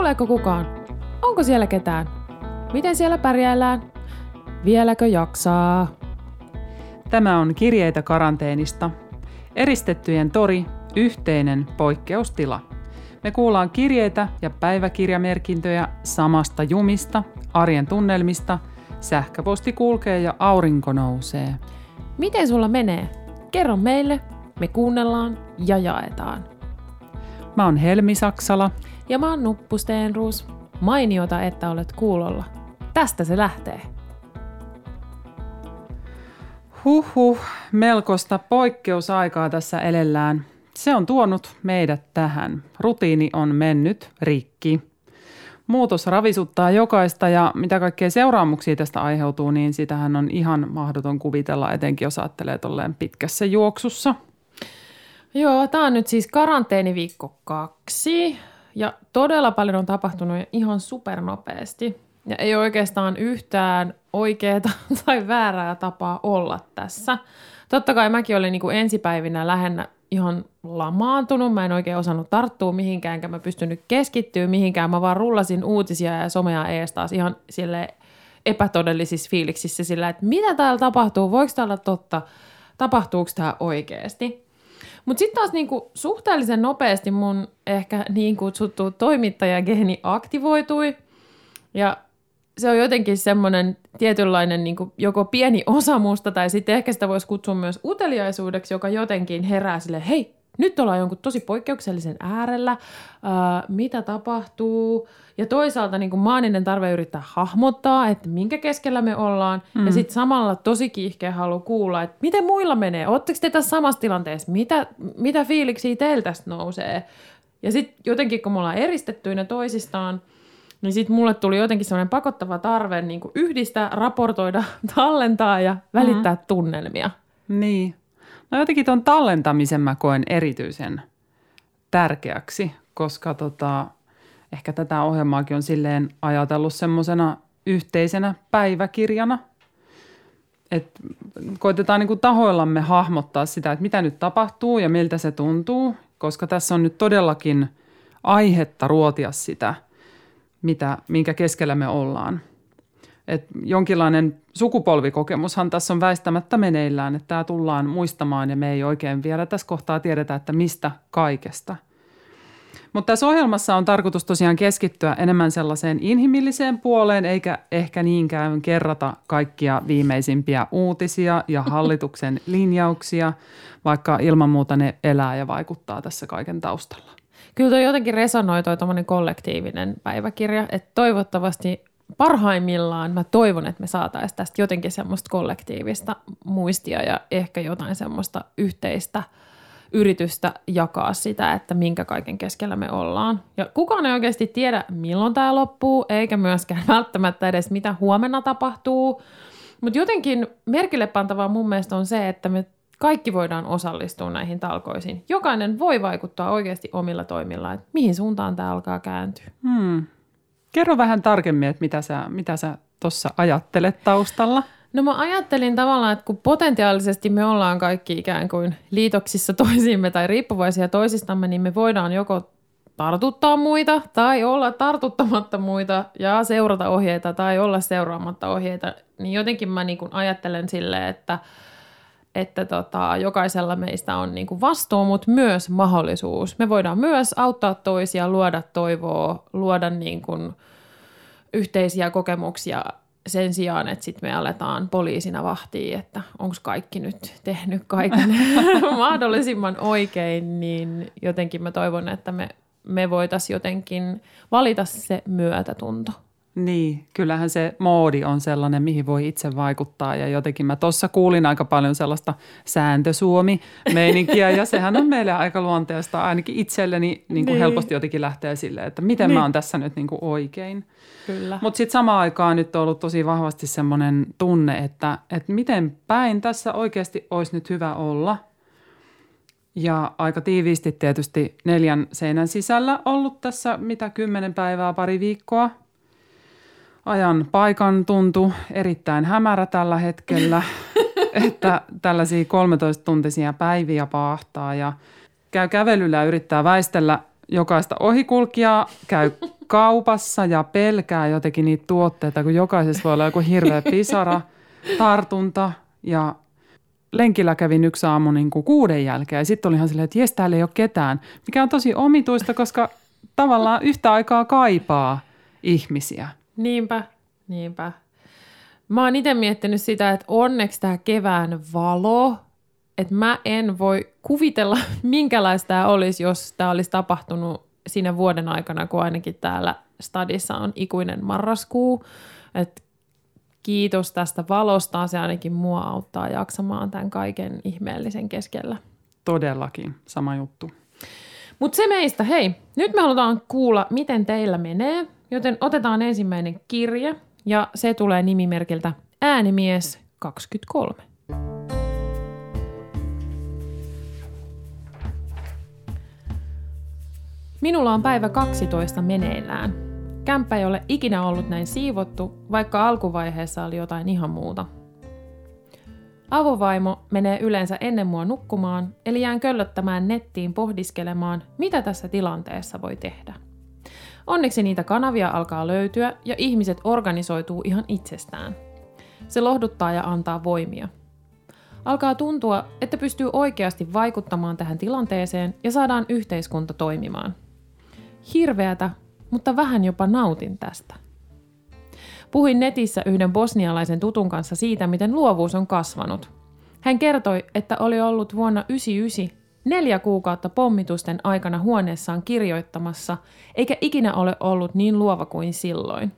Kuuleeko kukaan? Onko siellä ketään? Miten siellä pärjäillään? Vieläkö jaksaa? Tämä on Kirjeitä karanteenista. Eristettyjen tori, yhteinen poikkeustila. Me kuullaan kirjeitä ja päiväkirjamerkintöjä samasta jumista, arjen tunnelmista, sähköposti kulkee ja aurinko nousee. Miten sulla menee? Kerro meille, me kuunnellaan ja jaetaan. Mä oon Helmi Saksala. Ja mä oon Nuppu Steenruus. Mainiota, että olet kuulolla. Tästä se lähtee. Huhhuh, melkoista poikkeusaikaa tässä elellään. Se on tuonut meidät tähän. Rutiini on mennyt rikki. Muutos ravisuttaa jokaista ja mitä kaikkea seuraamuksia tästä aiheutuu, niin sitähän on ihan mahdoton kuvitella, etenkin jos ajattelee tolleen pitkässä juoksussa. Joo, tämä on nyt siis karanteeniviikko kaksi ja todella paljon on tapahtunut ihan supernopeasti. Ja ei oikeastaan yhtään oikeaa tai väärää tapaa olla tässä. Totta kai mäkin olin niin kuin ensipäivinä lähennä ihan lamaantunut. Mä en oikein osannut tarttua mihinkään, enkä mä pystynyt keskittyä mihinkään. Mä vaan rullasin uutisia ja somea ees taas ihan sille epätodellisissa fiiliksissä sillä, että mitä täällä tapahtuu, voiko täällä totta, tapahtuuko tämä oikeasti. Mutta sitten taas niinku suhteellisen nopeasti mun ehkä niin kutsuttu toimittajageni aktivoitui. Ja se on jotenkin semmoinen tietynlainen niin kuin joko pieni osa musta, tai sitten ehkä sitä voisi kutsua myös uteliaisuudeksi, joka jotenkin herää sille, hei, nyt ollaan jonkun tosi poikkeuksellisen äärellä, ää, mitä tapahtuu, ja toisaalta niin kuin maaninen tarve yrittää hahmottaa, että minkä keskellä me ollaan, mm. ja sitten samalla tosi kiihkeä halu kuulla, että miten muilla menee, ootteko te tässä samassa tilanteessa, mitä, mitä fiiliksiä teiltä tästä nousee, ja sitten jotenkin kun me ollaan eristettyinä toisistaan, niin sitten mulle tuli jotenkin semmoinen pakottava tarve niin kuin yhdistää, raportoida, tallentaa ja välittää mm. tunnelmia. Niin. No jotenkin tuon tallentamisen mä koen erityisen tärkeäksi, koska tota, ehkä tätä ohjelmaakin on silleen ajatellut semmoisena yhteisenä päiväkirjana. Että koitetaan niin kuin tahoillamme hahmottaa sitä, että mitä nyt tapahtuu ja miltä se tuntuu, koska tässä on nyt todellakin aihetta ruotia sitä – mitä, minkä keskellä me ollaan. Et jonkinlainen sukupolvikokemushan tässä on väistämättä meneillään, että tämä tullaan muistamaan ja me ei oikein vielä tässä kohtaa tiedetä, että mistä kaikesta. Mutta tässä ohjelmassa on tarkoitus tosiaan keskittyä enemmän sellaiseen inhimilliseen puoleen, eikä ehkä niinkään kerrata kaikkia viimeisimpiä uutisia ja hallituksen linjauksia, vaikka ilman muuta ne elää ja vaikuttaa tässä kaiken taustalla. Kyllä toi jotenkin resonoi toi kollektiivinen päiväkirja, että toivottavasti parhaimmillaan mä toivon, että me saataisiin tästä jotenkin semmoista kollektiivista muistia ja ehkä jotain semmoista yhteistä yritystä jakaa sitä, että minkä kaiken keskellä me ollaan. Ja kukaan ei oikeasti tiedä, milloin tämä loppuu, eikä myöskään välttämättä edes mitä huomenna tapahtuu. Mutta jotenkin merkille pantavaa mun mielestä on se, että me kaikki voidaan osallistua näihin talkoisiin. Jokainen voi vaikuttaa oikeasti omilla toimillaan, että mihin suuntaan tämä alkaa kääntyä. Hmm. Kerro vähän tarkemmin, että mitä sä, mitä sä tuossa ajattelet taustalla. No mä ajattelin tavallaan, että kun potentiaalisesti me ollaan kaikki ikään kuin liitoksissa toisiimme tai riippuvaisia toisistamme, niin me voidaan joko tartuttaa muita tai olla tartuttamatta muita ja seurata ohjeita tai olla seuraamatta ohjeita. Niin jotenkin mä niin ajattelen silleen, että – että tota, jokaisella meistä on niin kuin vastuu, mutta myös mahdollisuus. Me voidaan myös auttaa toisia, luoda toivoa, luoda niin kuin yhteisiä kokemuksia sen sijaan, että sitten me aletaan poliisina vahtia, että onko kaikki nyt tehnyt kaiken mahdollisimman oikein, niin jotenkin mä toivon, että me, me voitaisiin jotenkin valita se myötätunto. Niin, kyllähän se moodi on sellainen, mihin voi itse vaikuttaa ja jotenkin mä tuossa kuulin aika paljon sellaista sääntösuomi-meininkiä ja sehän on meille aika luonteesta ainakin itselleni niin kuin niin. helposti jotenkin lähtee silleen, että miten niin. mä oon tässä nyt niin kuin oikein. Kyllä. Mutta sitten samaan aikaan nyt on ollut tosi vahvasti semmoinen tunne, että, että miten päin tässä oikeasti olisi nyt hyvä olla – ja aika tiiviisti tietysti neljän seinän sisällä ollut tässä mitä kymmenen päivää, pari viikkoa – ajan paikan tuntu erittäin hämärä tällä hetkellä, että tällaisia 13-tuntisia päiviä paahtaa ja käy kävelyllä ja yrittää väistellä jokaista ohikulkijaa, käy kaupassa ja pelkää jotenkin niitä tuotteita, kun jokaisessa voi olla joku hirveä pisara, tartunta ja lenkillä kävin yksi aamu niin kuin kuuden jälkeen ja sitten oli ihan silleen, että jes, täällä ei ole ketään, mikä on tosi omituista, koska tavallaan yhtä aikaa kaipaa ihmisiä. Niinpä, niinpä. Mä oon itse miettinyt sitä, että onneksi tämä kevään valo, että mä en voi kuvitella, minkälaista tämä olisi, jos tämä olisi tapahtunut siinä vuoden aikana, kun ainakin täällä stadissa on ikuinen marraskuu. Et kiitos tästä valosta, se ainakin mua auttaa jaksamaan tämän kaiken ihmeellisen keskellä. Todellakin, sama juttu. Mutta se meistä, hei, nyt me halutaan kuulla, miten teillä menee, joten otetaan ensimmäinen kirje, ja se tulee nimimerkiltä Äänimies 23. Minulla on päivä 12 meneillään. Kämppä ei ole ikinä ollut näin siivottu, vaikka alkuvaiheessa oli jotain ihan muuta. Avovaimo menee yleensä ennen mua nukkumaan, eli jään köllöttämään nettiin pohdiskelemaan, mitä tässä tilanteessa voi tehdä. Onneksi niitä kanavia alkaa löytyä ja ihmiset organisoituu ihan itsestään. Se lohduttaa ja antaa voimia. Alkaa tuntua, että pystyy oikeasti vaikuttamaan tähän tilanteeseen ja saadaan yhteiskunta toimimaan. Hirveätä, mutta vähän jopa nautin tästä. Puhuin netissä yhden bosnialaisen tutun kanssa siitä, miten luovuus on kasvanut. Hän kertoi, että oli ollut vuonna 1999 neljä kuukautta pommitusten aikana huoneessaan kirjoittamassa, eikä ikinä ole ollut niin luova kuin silloin.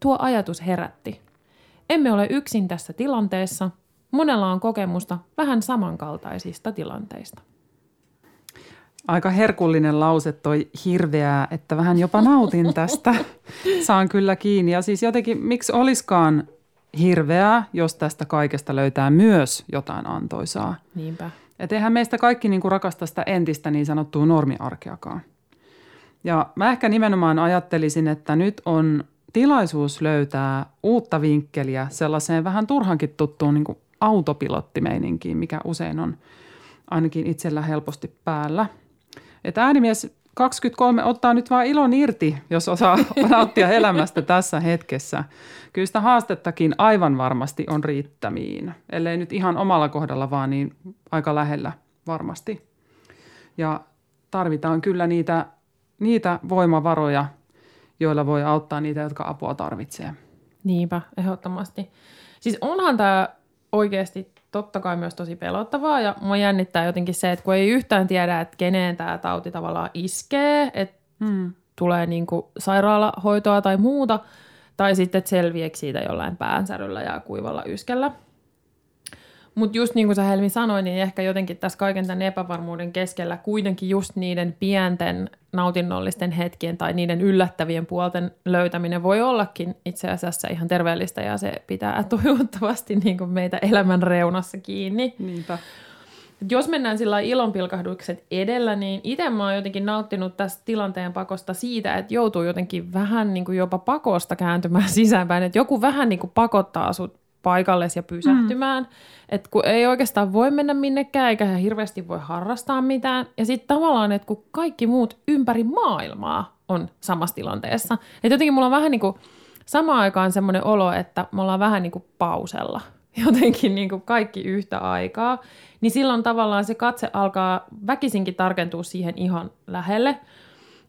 Tuo ajatus herätti. Emme ole yksin tässä tilanteessa. Monella on kokemusta vähän samankaltaisista tilanteista. Aika herkullinen lause toi hirveää, että vähän jopa nautin tästä. Saan kyllä kiinni. Ja siis jotenkin, miksi oliskaan hirveää, jos tästä kaikesta löytää myös jotain antoisaa. Niinpä. Et eihän meistä kaikki niin kuin rakasta sitä entistä niin sanottua normiarkeakaan. Ja mä ehkä nimenomaan ajattelisin, että nyt on tilaisuus löytää uutta vinkkeliä sellaiseen vähän turhankin tuttuun niin autopilottimeininkiin, mikä usein on ainakin itsellä helposti päällä. Että äänimies 23 ottaa nyt vaan ilon irti, jos osaa nauttia elämästä tässä hetkessä. Kyllä sitä haastettakin aivan varmasti on riittämiin, ellei nyt ihan omalla kohdalla vaan niin aika lähellä varmasti. Ja tarvitaan kyllä niitä, niitä voimavaroja, joilla voi auttaa niitä, jotka apua tarvitsee. Niinpä, ehdottomasti. Siis onhan tämä oikeasti totta kai myös tosi pelottavaa ja mua jännittää jotenkin se, että kun ei yhtään tiedä, että keneen tämä tauti tavallaan iskee, että hmm. tulee niin kuin sairaalahoitoa tai muuta, tai sitten, että selviääkö siitä jollain päänsäryllä ja kuivalla yskellä – mutta just niin kuin sä Helmi sanoin, niin ehkä jotenkin tässä kaiken tämän epävarmuuden keskellä kuitenkin just niiden pienten nautinnollisten hetkien tai niiden yllättävien puolten löytäminen voi ollakin itse asiassa ihan terveellistä ja se pitää toivottavasti niin kuin meitä elämän reunassa kiinni. Niinpä. Jos mennään sillä ilonpilkahdukset edellä, niin itse mä oon jotenkin nauttinut tästä tilanteen pakosta siitä, että joutuu jotenkin vähän niin kuin jopa pakosta kääntymään sisäänpäin, että joku vähän niin kuin pakottaa sut paikalle ja pysähtymään. Mm. Että kun ei oikeastaan voi mennä minnekään, eikä hirveästi voi harrastaa mitään. Ja sitten tavallaan, että kun kaikki muut ympäri maailmaa on samassa tilanteessa. Että jotenkin mulla on vähän niin kuin samaan aikaan semmoinen olo, että me ollaan vähän niin kuin pausella. Jotenkin niin kuin kaikki yhtä aikaa. Niin silloin tavallaan se katse alkaa väkisinkin tarkentua siihen ihan lähelle.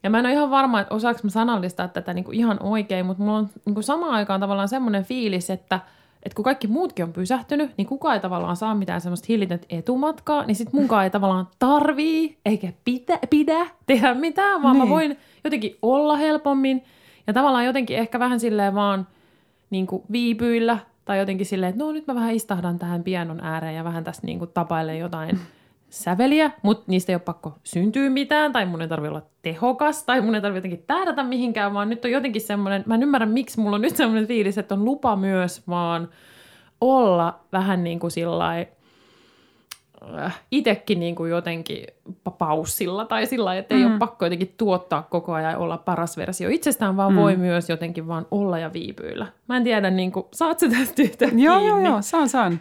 Ja mä en ole ihan varma, että osaanko mä sanallistaa tätä niin kuin ihan oikein, mutta mulla on niin kuin samaan aikaan tavallaan semmoinen fiilis, että – että kun kaikki muutkin on pysähtynyt, niin kukaan ei tavallaan saa mitään semmoista hillitöntä etumatkaa, niin sit munkaan ei tavallaan tarvii eikä pitä, pidä tehdä mitään, vaan niin. mä voin jotenkin olla helpommin ja tavallaan jotenkin ehkä vähän silleen vaan niin kuin viipyillä tai jotenkin silleen, että no nyt mä vähän istahdan tähän pianon ääreen ja vähän tässä niin kuin tapailen jotain säveliä, mutta niistä ei ole pakko syntyä mitään, tai mun ei tarvitse olla tehokas, tai mun ei tarvitse jotenkin tähdätä mihinkään, vaan nyt on jotenkin semmoinen, mä en ymmärrä, miksi mulla on nyt semmoinen fiilis, että on lupa myös vaan olla vähän niin kuin sillä äh, itsekin niin kuin jotenkin paussilla tai sillä että ei mm. ole pakko jotenkin tuottaa koko ajan ja olla paras versio itsestään, vaan mm. voi myös jotenkin vaan olla ja viipyillä. Mä en tiedä, niin kuin, saat sä tästä yhtään Joo, kiinni? joo, joo, saan, saan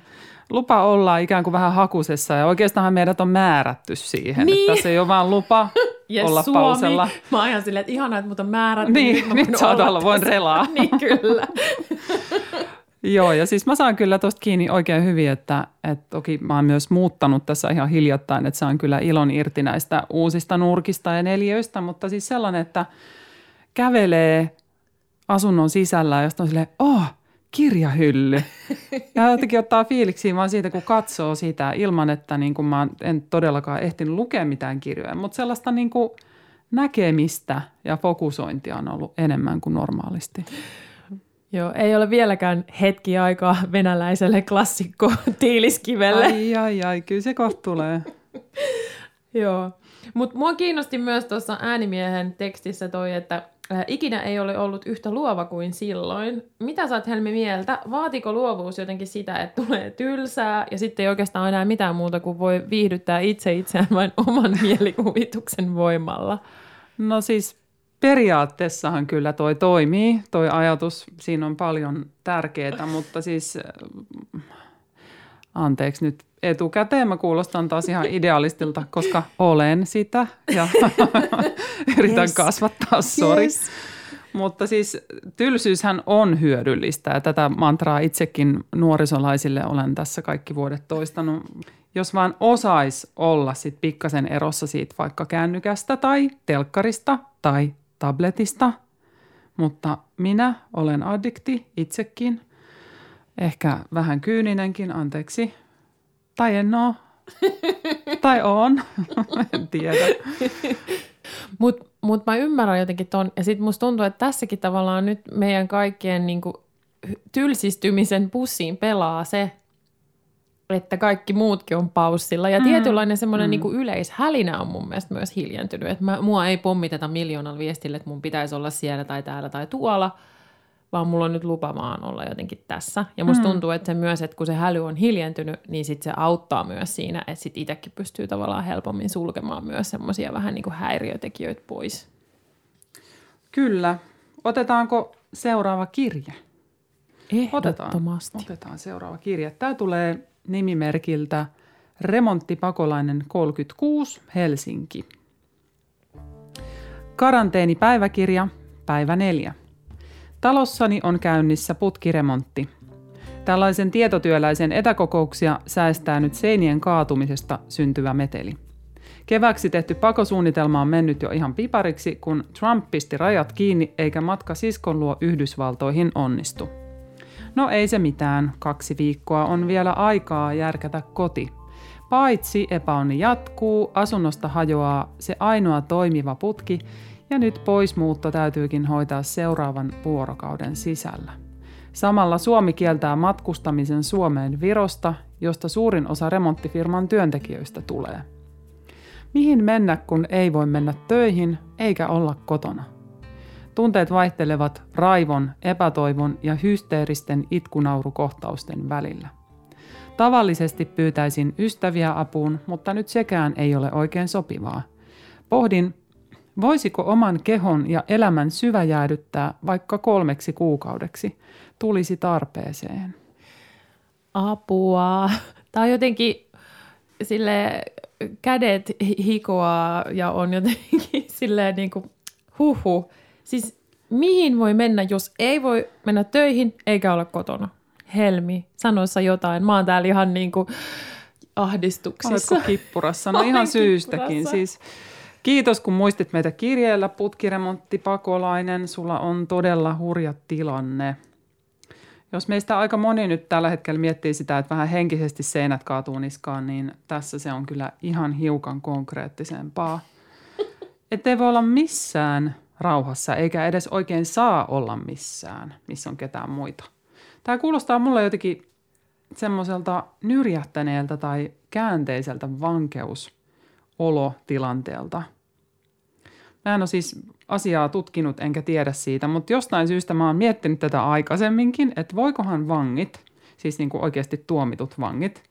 lupa olla ikään kuin vähän hakusessa ja oikeastaan meidät on määrätty siihen. Niin. Että tässä ei ole vaan lupa, yes, olla Suomi. pausella. Mä ajan silleen, että ihanaa, että mut on määrät. Niin, nyt voin saat olla voin relaa. niin, kyllä. Joo, ja siis mä saan kyllä tosta kiinni oikein hyvin, että, että toki mä oon myös muuttanut tässä ihan hiljattain, että saan kyllä ilon irti näistä uusista nurkista ja neljöistä, mutta siis sellainen, että kävelee asunnon sisällä ja sitten on silleen, oh, kirjahylly. Ja jotenkin ottaa fiiliksiä vaan siitä, kun katsoo sitä ilman, että niin kuin mä en todellakaan ehtinyt lukea mitään kirjoja, mutta sellaista niin kuin näkemistä ja fokusointia on ollut enemmän kuin normaalisti. Joo, ei ole vieläkään hetki aikaa venäläiselle klassikko tiiliskivelle. Ai, ai, ai, kyllä se kohta tulee. Joo. Mutta mua kiinnosti myös tuossa äänimiehen tekstissä toi, että ikinä ei ole ollut yhtä luova kuin silloin. Mitä sä oot Helmi mieltä? Vaatiko luovuus jotenkin sitä, että tulee tylsää ja sitten ei oikeastaan enää mitään muuta kuin voi viihdyttää itse itseään vain oman mielikuvituksen voimalla? No siis periaatteessahan kyllä toi toimii, toi ajatus. Siinä on paljon tärkeää, mutta siis äh, anteeksi nyt etukäteen mä kuulostan taas ihan idealistilta, koska olen sitä ja yritän Yes. kasvattaa, sori. Yes. Mutta siis tylsyyshän on hyödyllistä ja tätä mantraa itsekin nuorisolaisille olen tässä kaikki vuodet toistanut. Jos vaan osais olla sit pikkasen erossa siitä vaikka kännykästä tai telkkarista tai tabletista, mutta minä olen addikti itsekin, ehkä vähän kyyninenkin, anteeksi, tai en oo, tai on, en tiedä. Mutta mut mä ymmärrän jotenkin ton. Ja sit musta tuntuu, että tässäkin tavallaan nyt meidän kaikkien niinku tylsistymisen pussiin pelaa se, että kaikki muutkin on paussilla. Ja Mm. tietynlainen semmoinen Mm. niinku yleishälinä on mun mielestä myös hiljentynyt. Että mä, mua ei pommiteta miljoonalla viestillä, että mun pitäisi olla siellä tai täällä tai tuolla, vaan mulla on nyt lupa vaan olla jotenkin tässä. Ja musta Mm. tuntuu, että se myös, että kun se häly on hiljentynyt, niin sit se auttaa myös siinä, että sit itsekin pystyy tavallaan helpommin sulkemaan myös semmoisia vähän niin kuin häiriötekijöitä pois. Kyllä. Otetaanko seuraava kirje? Otetaan. Ehdottomasti. Otetaan seuraava kirje. Tämä tulee nimimerkiltä Remonttipakolainen 36 Helsinki. Karanteenipäiväkirja, päivä neljä. Talossani on käynnissä putkiremontti. Tällaisen tietotyöläisen etäkokouksia säästää nyt seinien kaatumisesta syntyvä meteli. Keväksi tehty pakosuunnitelma on mennyt jo ihan pipariksi, kun Trump pisti rajat kiinni eikä matka siskon luo Yhdysvaltoihin onnistu. No ei se mitään, kaksi viikkoa on vielä aikaa järkätä koti. Paitsi epäonni jatkuu, asunnosta hajoaa se ainoa toimiva putki ja nyt poismuutto täytyykin hoitaa seuraavan vuorokauden sisällä. Samalla Suomi kieltää matkustamisen Suomeen Virosta, josta suurin osa remonttifirman työntekijöistä tulee. Mihin mennä, kun ei voi mennä töihin eikä olla kotona? Tunteet vaihtelevat raivon, epätoivon ja hysteeristen itkunaurukohtausten välillä. Tavallisesti pyytäisin ystäviä apuun, mutta nyt sekään ei ole oikein sopivaa. Pohdin, voisiko oman kehon ja elämän syvä jäädyttää vaikka kolmeksi kuukaudeksi, tulisi tarpeeseen. Apua. Tämä on jotenkin sille kädet hikoaa ja on jotenkin silleen niin kuin huhu. Siis mihin voi mennä, jos ei voi mennä töihin eikä olla kotona? Helmi, sanoissa jotain. Mä oon täällä ihan niin kuin ahdistuksissa. Oletko kippurassa? No ihan syystäkin. Siis, kiitos kun muistit meitä kirjeellä, putkiremontti, pakolainen. Sulla on todella hurja tilanne. Jos meistä aika moni nyt tällä hetkellä miettii sitä, että vähän henkisesti seinät kaatuu niskaan, niin tässä se on kyllä ihan hiukan konkreettisempaa. Ettei voi olla missään rauhassa, eikä edes oikein saa olla missään, missä on ketään muita. Tämä kuulostaa mulle jotenkin semmoiselta nyrjähtäneeltä tai käänteiseltä vankeusolotilanteelta. Mä en ole siis asiaa tutkinut enkä tiedä siitä, mutta jostain syystä mä oon miettinyt tätä aikaisemminkin, että voikohan vangit, siis niin kuin oikeasti tuomitut vangit,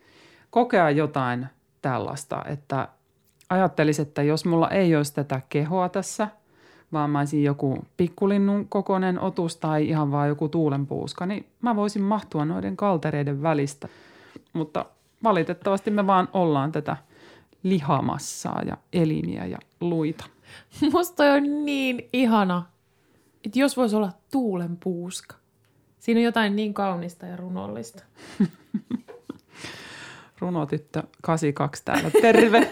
kokea jotain tällaista, että ajattelisin, että jos mulla ei olisi tätä kehoa tässä, vaan mä olisin joku pikkulinnun kokoinen otus tai ihan vaan joku tuulenpuuska, niin mä voisin mahtua noiden kaltereiden välistä. Mutta valitettavasti me vaan ollaan tätä lihamassaa ja elimiä ja luita. Musta on niin ihana, että jos voisi olla tuulen puuska. Siinä on jotain niin kaunista ja runollista. Runotyttö 82 täällä, terve.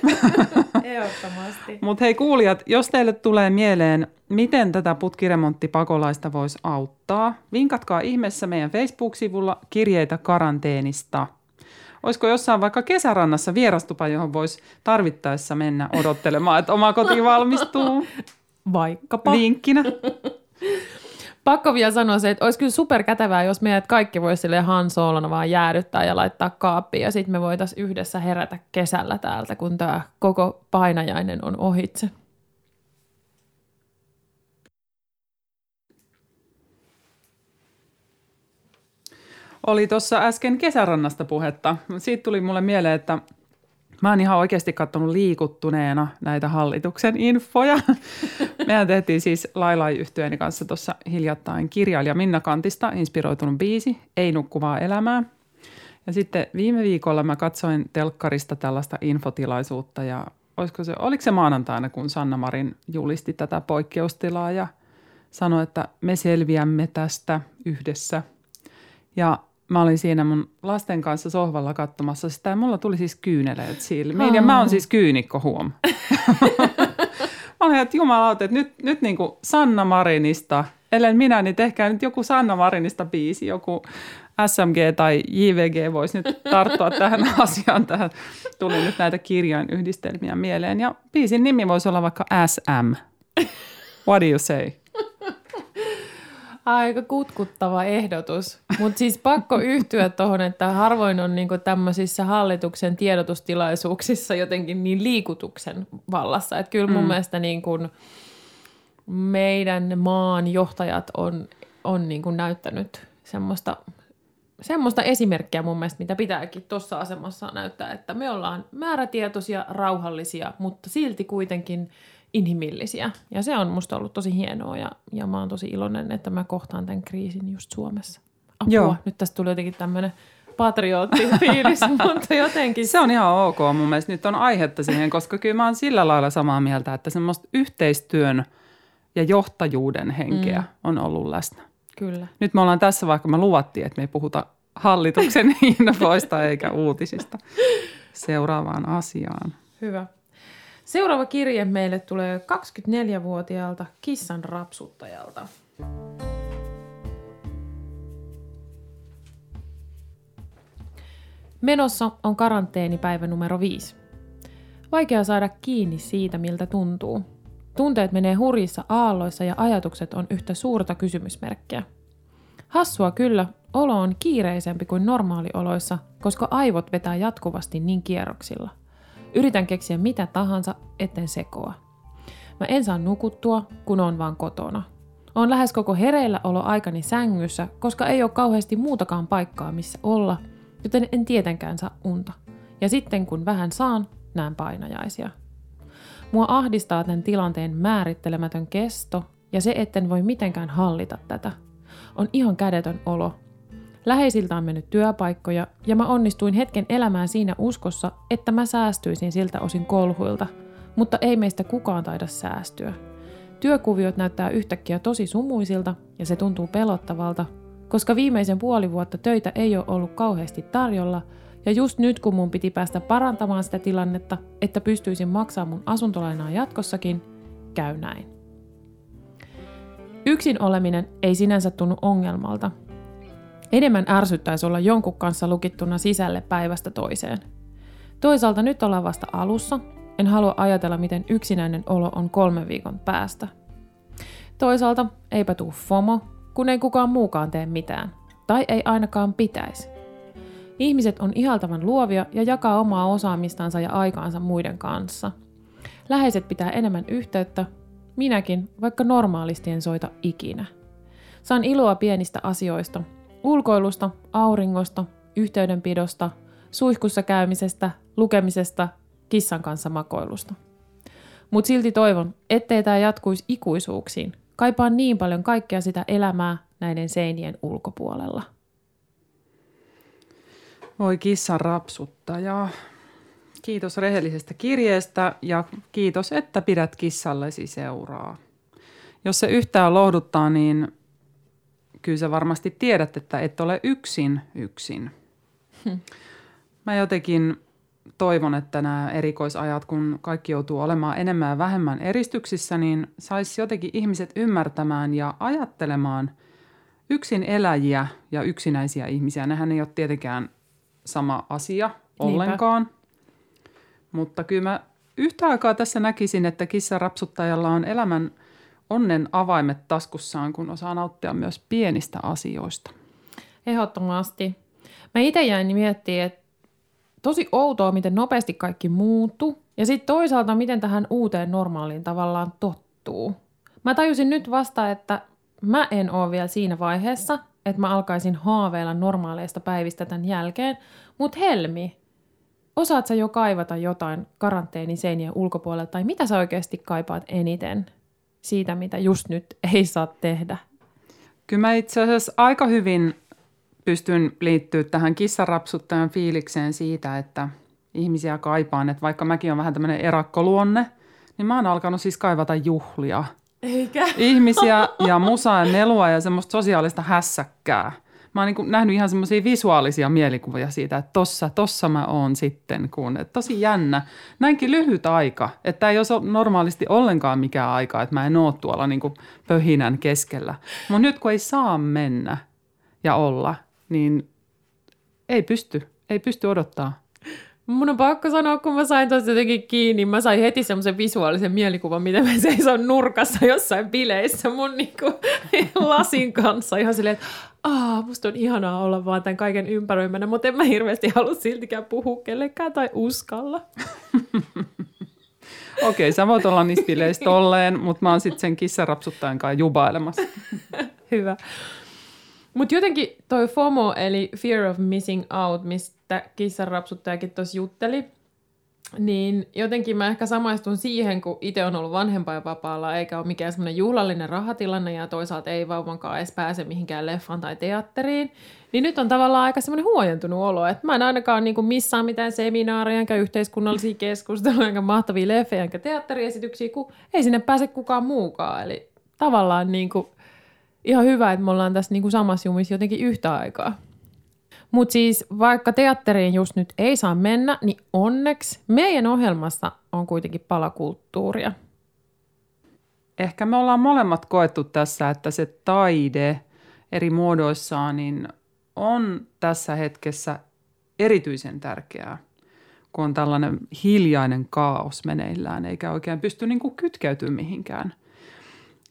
Ehdottomasti. Mutta hei kuulijat, jos teille tulee mieleen, miten tätä putkiremonttipakolaista voisi auttaa, vinkatkaa ihmeessä meidän Facebook-sivulla kirjeitä karanteenista. Olisiko jossain vaikka kesärannassa vierastupa, johon voisi tarvittaessa mennä odottelemaan, että oma koti valmistuu? Vaikkapa. Vinkkinä. Pakko vielä sanoa se, että olisi kyllä superkätevää, jos meidät kaikki voisi sille Han Solona vaan jäädyttää ja laittaa kaappiin ja sitten me voitaisiin yhdessä herätä kesällä täältä, kun tämä koko painajainen on ohitse. Oli tuossa äsken kesärannasta puhetta. Siitä tuli mulle mieleen, että Mä oon ihan oikeasti katsonut liikuttuneena näitä hallituksen infoja. Mehän tehtiin siis Lailai yhtyeeni kanssa tuossa hiljattain kirjailija Minna Kantista inspiroitunut biisi Ei nukkuvaa elämää. Ja sitten viime viikolla mä katsoin telkkarista tällaista infotilaisuutta ja olisiko se, oliko se maanantaina, kun Sanna Marin julisti tätä poikkeustilaa ja sanoi, että me selviämme tästä yhdessä. Ja mä olin siinä mun lasten kanssa sohvalla katsomassa sitä ja mulla tuli siis kyyneleet silmiin. Ja mä oon siis kyynikko huom. mä olin, että jumalauta, että nyt, nyt niin kuin Sanna Marinista, ellen minä, niin tehkää nyt joku Sanna Marinista biisi, joku SMG tai JVG voisi nyt tarttua tähän asiaan. Tähän tuli nyt näitä kirjojen yhdistelmiä mieleen. Ja biisin nimi voisi olla vaikka SM. What do you say? Aika kutkuttava ehdotus. Mutta siis pakko yhtyä tuohon, että harvoin on niinku tämmöisissä hallituksen tiedotustilaisuuksissa jotenkin niin liikutuksen vallassa. Että kyllä mun mm. mielestä niinku meidän maan johtajat on, on niinku näyttänyt semmoista, semmoista esimerkkiä mun mielestä, mitä pitääkin tuossa asemassa näyttää, että me ollaan määrätietoisia, rauhallisia, mutta silti kuitenkin – inhimillisiä. Ja se on musta ollut tosi hienoa ja, ja mä oon tosi iloinen, että mä kohtaan tämän kriisin just Suomessa. Apua, Joo. nyt tästä tuli jotenkin tämmöinen patriottifiilis, mutta jotenkin... Se on ihan ok mun mielestä. Nyt on aihetta siihen, koska kyllä mä oon sillä lailla samaa mieltä, että semmoista yhteistyön ja johtajuuden henkeä mm. on ollut läsnä. Kyllä. Nyt me ollaan tässä, vaikka me luvattiin, että me ei puhuta hallituksen infoista eikä uutisista seuraavaan asiaan. Hyvä. Seuraava kirje meille tulee 24-vuotiaalta kissan rapsuttajalta. Menossa on karanteenipäivä numero 5. Vaikea saada kiinni siitä, miltä tuntuu. Tunteet menee hurjissa aalloissa ja ajatukset on yhtä suurta kysymysmerkkiä. Hassua kyllä, olo on kiireisempi kuin normaalioloissa, koska aivot vetää jatkuvasti niin kierroksilla. Yritän keksiä mitä tahansa, etten sekoa. Mä en saa nukuttua, kun on vaan kotona. On lähes koko hereillä olo aikani sängyssä, koska ei ole kauheasti muutakaan paikkaa, missä olla, joten en tietenkään saa unta. Ja sitten kun vähän saan, näen painajaisia. Mua ahdistaa tämän tilanteen määrittelemätön kesto ja se, etten voi mitenkään hallita tätä. On ihan kädetön olo, Läheisiltä on mennyt työpaikkoja ja mä onnistuin hetken elämään siinä uskossa, että mä säästyisin siltä osin kolhuilta, mutta ei meistä kukaan taida säästyä. Työkuviot näyttää yhtäkkiä tosi sumuisilta ja se tuntuu pelottavalta, koska viimeisen puoli vuotta töitä ei ole ollut kauheasti tarjolla ja just nyt kun mun piti päästä parantamaan sitä tilannetta, että pystyisin maksamaan mun asuntolainaa jatkossakin, käy näin. Yksin oleminen ei sinänsä tunnu ongelmalta, Enemmän ärsyttäisi olla jonkun kanssa lukittuna sisälle päivästä toiseen. Toisaalta nyt ollaan vasta alussa, en halua ajatella, miten yksinäinen olo on kolmen viikon päästä. Toisaalta eipä tuu FOMO, kun ei kukaan muukaan tee mitään. Tai ei ainakaan pitäisi. Ihmiset on ihaltavan luovia ja jakaa omaa osaamistansa ja aikaansa muiden kanssa. Läheiset pitää enemmän yhteyttä, minäkin, vaikka normaalisti en soita ikinä. Saan iloa pienistä asioista, Ulkoilusta, auringosta, yhteydenpidosta, suihkussa käymisestä, lukemisesta, kissan kanssa makoilusta. Mutta silti toivon, ettei tämä jatkuisi ikuisuuksiin. Kaipaan niin paljon kaikkea sitä elämää näiden seinien ulkopuolella. Voi kissan rapsuttaja. Kiitos rehellisestä kirjeestä ja kiitos, että pidät kissallesi seuraa. Jos se yhtään lohduttaa, niin kyllä sä varmasti tiedät, että et ole yksin yksin. Hmm. Mä jotenkin toivon, että nämä erikoisajat, kun kaikki joutuu olemaan enemmän ja vähemmän eristyksissä, niin saisi jotenkin ihmiset ymmärtämään ja ajattelemaan yksin eläjiä ja yksinäisiä ihmisiä. Nehän ei ole tietenkään sama asia ollenkaan. Niinpä. Mutta kyllä mä yhtä aikaa tässä näkisin, että kissarapsuttajalla on elämän onnen avaimet taskussaan, kun osaa nauttia myös pienistä asioista. Ehdottomasti. Mä itse jäin miettimään, että tosi outoa, miten nopeasti kaikki muuttuu. Ja sitten toisaalta, miten tähän uuteen normaaliin tavallaan tottuu. Mä tajusin nyt vasta, että mä en ole vielä siinä vaiheessa, että mä alkaisin haaveilla normaaleista päivistä tämän jälkeen. Mutta Helmi, osaat sä jo kaivata jotain karanteeniseinien ulkopuolelta, tai mitä sä oikeasti kaipaat eniten siitä, mitä just nyt ei saa tehdä? Kyllä mä itse asiassa aika hyvin pystyn liittyä tähän kissarapsuttajan fiilikseen siitä, että ihmisiä kaipaan. Että vaikka mäkin on vähän tämmöinen erakkoluonne, niin mä oon alkanut siis kaivata juhlia. Eikä. Ihmisiä ja musaa ja nelua ja semmoista sosiaalista hässäkkää – mä oon niin nähnyt ihan semmoisia visuaalisia mielikuvia siitä, että tossa, tossa mä oon sitten, kun että tosi jännä. Näinkin lyhyt aika, että ei ole normaalisti ollenkaan mikään aika, että mä en oo tuolla niin kuin pöhinän keskellä. Mutta nyt kun ei saa mennä ja olla, niin ei pysty, ei pysty odottaa. Mun on pakko sanoa, kun mä sain tuosta jotenkin kiinni, mä sain heti semmoisen visuaalisen mielikuvan, miten mä seison nurkassa jossain bileissä mun niinku lasin kanssa. Ihan silleen, että Aa, musta on ihanaa olla vaan tämän kaiken ympäröimänä, mutta en mä hirveästi halua siltikään puhua kellekään tai uskalla. Okei, okay, sä voit olla niistä bileistä tolleen, mutta mä oon sitten sen kissarapsuttajan kanssa jubailemassa. Hyvä. Mutta jotenkin toi FOMO, eli Fear of Missing Out, mistä kissarapsuttajakin tuossa jutteli, niin jotenkin mä ehkä samaistun siihen, kun itse on ollut vanhempainvapaalla, eikä ole mikään semmoinen juhlallinen rahatilanne ja toisaalta ei vauvankaan edes pääse mihinkään leffaan tai teatteriin. Niin nyt on tavallaan aika semmoinen huojentunut olo, että mä en ainakaan niin missään mitään seminaareja, enkä yhteiskunnallisia keskusteluja, enkä mahtavia leffejä, enkä teatteriesityksiä, kun ei sinne pääse kukaan muukaan. Eli tavallaan niin kuin ihan hyvä, että me ollaan tässä niin kuin samassa jumissa jotenkin yhtä aikaa. Mutta siis vaikka teatteriin just nyt ei saa mennä, niin onneksi meidän ohjelmassa on kuitenkin palakulttuuria. Ehkä me ollaan molemmat koettu tässä, että se taide eri muodoissaan niin on tässä hetkessä erityisen tärkeää, kun on tällainen hiljainen kaos meneillään, eikä oikein pysty niin kuin kytkeytymään mihinkään.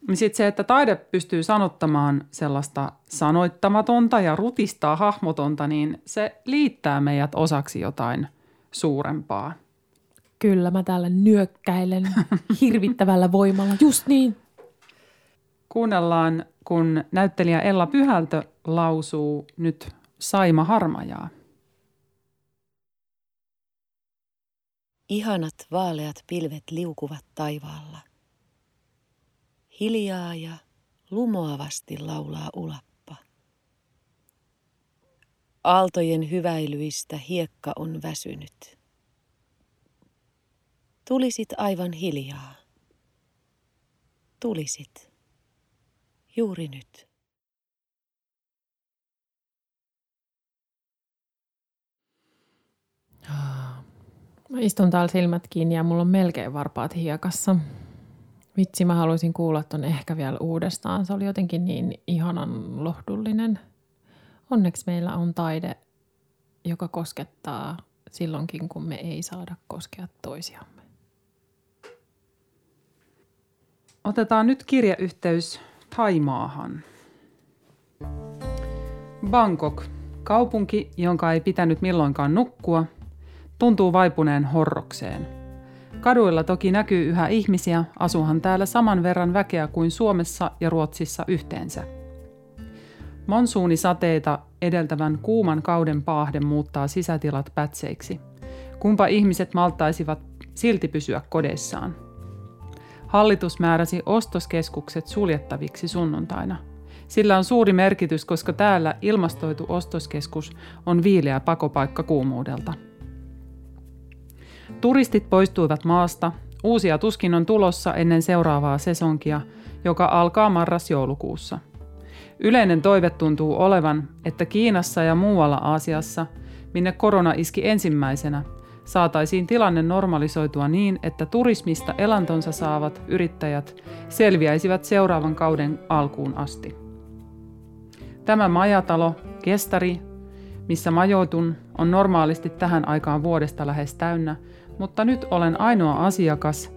Niin sitten se, että taide pystyy sanottamaan sellaista sanoittamatonta ja rutistaa hahmotonta, niin se liittää meidät osaksi jotain suurempaa. Kyllä, mä täällä nyökkäilen hirvittävällä voimalla, just niin. Kuunnellaan, kun näyttelijä Ella Pyhältö lausuu nyt Saima Harmajaa. Ihanat vaaleat pilvet liukuvat taivaalla. Hiljaa ja lumoavasti laulaa ulappa. Aaltojen hyväilyistä hiekka on väsynyt. Tulisit aivan hiljaa. Tulisit. Juuri nyt. Mä istun täällä silmät kiinni ja mulla on melkein varpaat hiekassa. Vitsi, mä haluaisin kuulla ton ehkä vielä uudestaan. Se oli jotenkin niin ihanan lohdullinen. Onneksi meillä on taide, joka koskettaa silloinkin, kun me ei saada koskea toisiamme. Otetaan nyt kirjayhteys Taimaahan. Bangkok, kaupunki, jonka ei pitänyt milloinkaan nukkua, tuntuu vaipuneen horrokseen – Kaduilla toki näkyy yhä ihmisiä, asuhan täällä saman verran väkeä kuin Suomessa ja Ruotsissa yhteensä. Monsuunisateita edeltävän kuuman kauden paahde muuttaa sisätilat pätseiksi. Kumpa ihmiset maltaisivat silti pysyä kodeissaan. Hallitus määräsi ostoskeskukset suljettaviksi sunnuntaina. Sillä on suuri merkitys, koska täällä ilmastoitu ostoskeskus on viileä pakopaikka kuumuudelta – Turistit poistuivat maasta. Uusia tuskin on tulossa ennen seuraavaa sesonkia, joka alkaa marras-joulukuussa. Yleinen toive tuntuu olevan, että Kiinassa ja muualla Aasiassa, minne korona iski ensimmäisenä, saataisiin tilanne normalisoitua niin, että turismista elantonsa saavat yrittäjät selviäisivät seuraavan kauden alkuun asti. Tämä majatalo, kestari, missä majoitun, on normaalisti tähän aikaan vuodesta lähes täynnä, mutta nyt olen ainoa asiakas.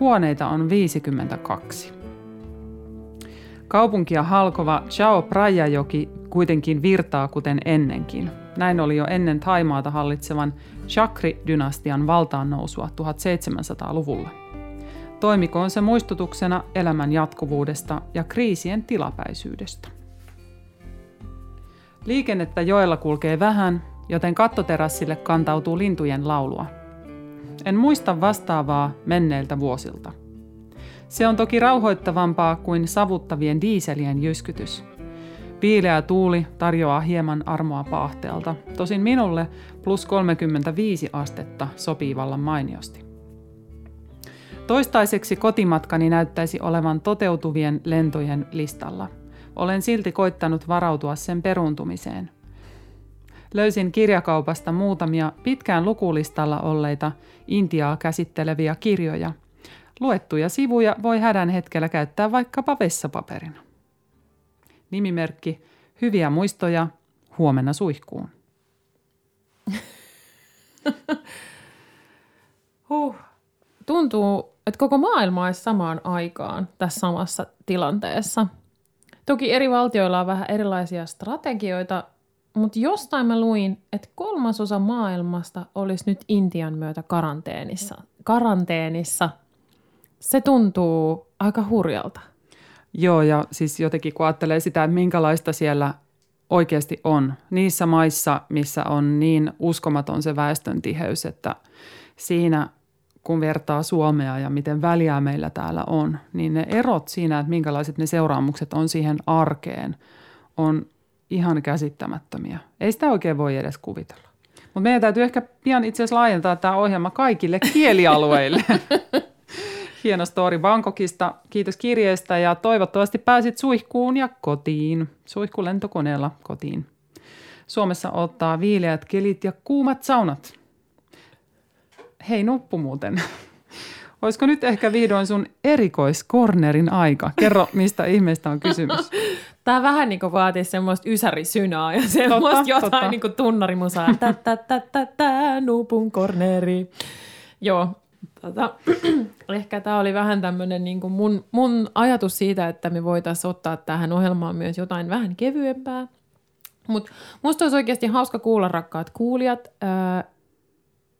Huoneita on 52. Kaupunkia halkova Chao Prajajoki kuitenkin virtaa kuten ennenkin. Näin oli jo ennen Taimaata hallitsevan Chakri-dynastian valtaan nousua 1700-luvulla. Toimikoon se muistutuksena elämän jatkuvuudesta ja kriisien tilapäisyydestä. Liikennettä joella kulkee vähän, joten kattoterassille kantautuu lintujen laulua. En muista vastaavaa menneiltä vuosilta. Se on toki rauhoittavampaa kuin savuttavien diiselien jyskytys. Viileä tuuli tarjoaa hieman armoa paahteelta, tosin minulle plus 35 astetta sopii vallan mainiosti. Toistaiseksi kotimatkani näyttäisi olevan toteutuvien lentojen listalla – olen silti koittanut varautua sen peruuntumiseen. Löysin kirjakaupasta muutamia pitkään lukulistalla olleita Intiaa käsitteleviä kirjoja. Luettuja sivuja voi hädän hetkellä käyttää vaikkapa vessapaperina. Nimimerkki Hyviä muistoja huomenna suihkuun. huh. Tuntuu, että koko maailma olisi samaan aikaan tässä samassa tilanteessa – Toki eri valtioilla on vähän erilaisia strategioita, mutta jostain mä luin, että kolmasosa maailmasta olisi nyt Intian myötä karanteenissa. Karanteenissa. Se tuntuu aika hurjalta. Joo, ja siis jotenkin kun ajattelee sitä, että minkälaista siellä oikeasti on. Niissä maissa, missä on niin uskomaton se väestön tiheys, että siinä kun vertaa Suomea ja miten väliä meillä täällä on, niin ne erot siinä, että minkälaiset ne seuraamukset on siihen arkeen, on ihan käsittämättömiä. Ei sitä oikein voi edes kuvitella. Mutta meidän täytyy ehkä pian itse asiassa laajentaa tämä ohjelma kaikille kielialueille. Hieno story Bangkokista. Kiitos kirjeestä ja toivottavasti pääsit suihkuun ja kotiin. Suihkulentokoneella kotiin. Suomessa ottaa viileät kelit ja kuumat saunat – Hei Nuppu muuten. Olisiko nyt ehkä vihdoin sun erikoiskornerin aika? Kerro, mistä ihmeestä on kysymys. Tämä vähän niin vaatii semmoista ysärisynaa ja semmoista totta, jotain totta. niin kuin tunnarimusaa. Tä, tä, tä, tä, tä, nupun korneri. Joo, tota, ehkä tämä oli vähän tämmöinen niin kuin mun, mun ajatus siitä, että me voitaisiin ottaa tähän ohjelmaan myös jotain vähän kevyempää. Mutta musta olisi oikeasti hauska kuulla, rakkaat kuulijat,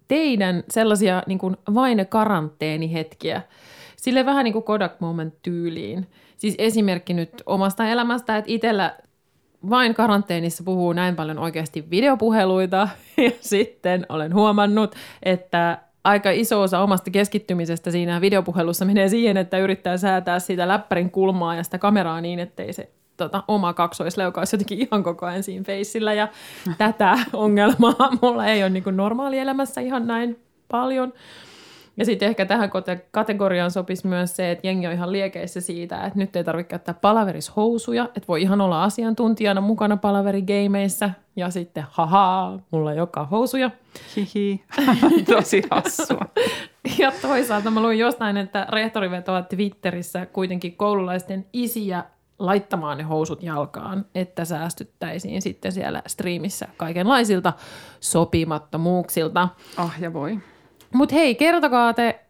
teidän sellaisia niin kuin vain karanteenihetkiä, sille vähän niin kuin Kodak Moment tyyliin. Siis esimerkki nyt omasta elämästä, että itsellä vain karanteenissa puhuu näin paljon oikeasti videopuheluita ja sitten olen huomannut, että aika iso osa omasta keskittymisestä siinä videopuhelussa menee siihen, että yrittää säätää sitä läppärin kulmaa ja sitä kameraa niin, ettei se tota, oma kaksoisleuka jotenkin ihan koko ajan siinä feissillä ja tätä ongelmaa mulla ei ole niin normaalielämässä ihan näin paljon. Ja sitten ehkä tähän kategoriaan sopisi myös se, että jengi on ihan liekeissä siitä, että nyt ei tarvitse käyttää palaverishousuja, että voi ihan olla asiantuntijana mukana palaverigeimeissa ja sitten haha, mulla ei olekaan housuja. Hihi, tosi hassua. ja toisaalta mä luin jostain, että rehtori vetoaa Twitterissä kuitenkin koululaisten isiä laittamaan ne housut jalkaan, että säästyttäisiin sitten siellä striimissä kaikenlaisilta sopimattomuuksilta. Ah ja voi. Mutta hei, kertokaa te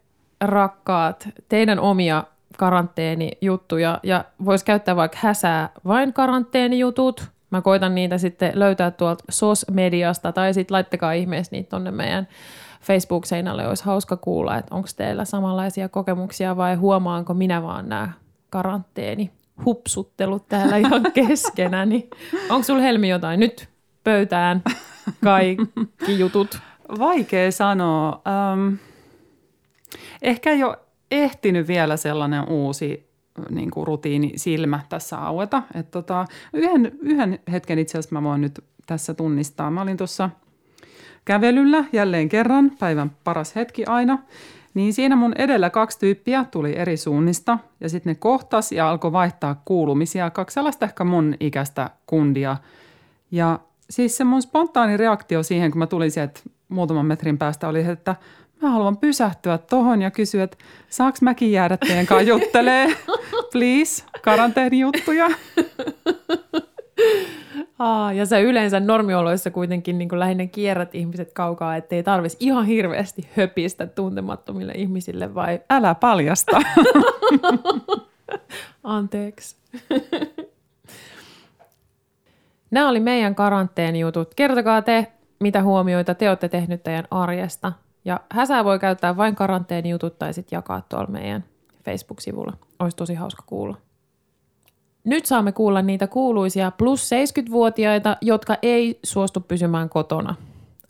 rakkaat teidän omia karanteenijuttuja ja vois käyttää vaikka häsää vain karanteenijutut. Mä koitan niitä sitten löytää tuolta SOS-mediasta tai sitten laittakaa ihmeessä niitä tonne meidän Facebook-seinälle. Olisi hauska kuulla, että onko teillä samanlaisia kokemuksia vai huomaanko minä vaan nämä karanteeni hupsuttelut täällä ihan keskenä, niin onko sulla Helmi jotain nyt pöytään kaikki jutut? Vaikea sanoa. Um, ehkä jo ehtinyt vielä sellainen uusi niin kuin rutiini silmä tässä aueta. Et tota, yhden, yhden hetken itse asiassa mä voin nyt tässä tunnistaa. Mä olin tuossa kävelyllä jälleen kerran, päivän paras hetki aina, niin siinä mun edellä kaksi tyyppiä tuli eri suunnista ja sitten ne kohtas ja alkoi vaihtaa kuulumisia. Kaksi sellaista ehkä mun ikäistä kundia. Ja siis se mun spontaani reaktio siihen, kun mä tulin sieltä muutaman metrin päästä oli, että mä haluan pysähtyä tohon ja kysyä, että saaks mäkin jäädä teidän kanssa juttelee, please, karanteenijuttuja. Aa, ja sä yleensä normioloissa kuitenkin niin lähinnä kierrät ihmiset kaukaa, ettei tarvitsisi ihan hirveästi höpistä tuntemattomille ihmisille, vai? Älä paljasta. Anteeksi. Nämä oli meidän karanteenijutut. Kertokaa te, mitä huomioita te olette tehnyt teidän arjesta. Ja häsää voi käyttää vain karanteenijutut tai sitten jakaa tuolla meidän Facebook-sivulla. Olisi tosi hauska kuulla. Nyt saamme kuulla niitä kuuluisia plus 70-vuotiaita, jotka ei suostu pysymään kotona.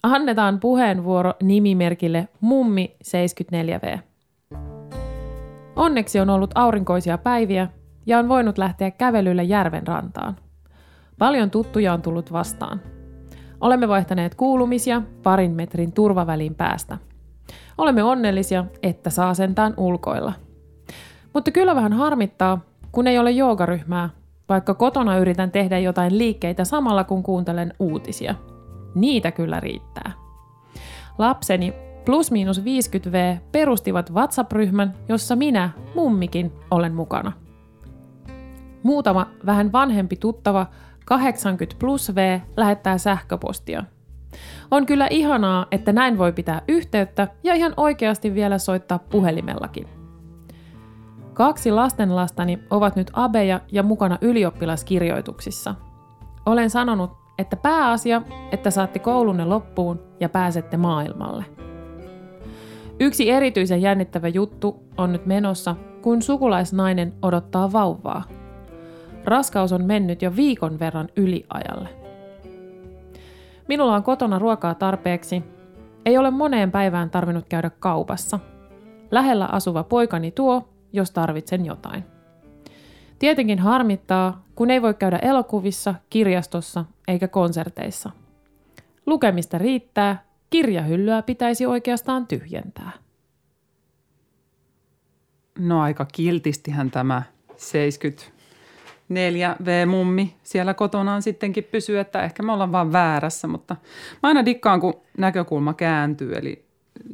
Annetaan puheenvuoro nimimerkille Mummi 74V. Onneksi on ollut aurinkoisia päiviä ja on voinut lähteä kävelylle järven rantaan. Paljon tuttuja on tullut vastaan. Olemme vaihtaneet kuulumisia parin metrin turvaväliin päästä. Olemme onnellisia, että saa sentään ulkoilla. Mutta kyllä vähän harmittaa, kun ei ole joogaryhmää, vaikka kotona yritän tehdä jotain liikkeitä samalla kun kuuntelen uutisia. Niitä kyllä riittää. Lapseni plus miinus 50V perustivat WhatsApp-ryhmän, jossa minä, mummikin, olen mukana. Muutama vähän vanhempi tuttava 80 plus V lähettää sähköpostia. On kyllä ihanaa, että näin voi pitää yhteyttä ja ihan oikeasti vielä soittaa puhelimellakin. Kaksi lastenlastani ovat nyt abeja ja mukana ylioppilaskirjoituksissa. Olen sanonut, että pääasia, että saatte koulunne loppuun ja pääsette maailmalle. Yksi erityisen jännittävä juttu on nyt menossa, kun sukulaisnainen odottaa vauvaa. Raskaus on mennyt jo viikon verran yliajalle. Minulla on kotona ruokaa tarpeeksi. Ei ole moneen päivään tarvinnut käydä kaupassa. Lähellä asuva poikani tuo, jos tarvitsen jotain. Tietenkin harmittaa, kun ei voi käydä elokuvissa, kirjastossa eikä konserteissa. Lukemista riittää, kirjahyllyä pitäisi oikeastaan tyhjentää. No aika kiltistihän tämä 74V-mummi siellä kotonaan sittenkin pysyy, että ehkä me ollaan vaan väärässä, mutta mä aina dikkaan, kun näkökulma kääntyy, eli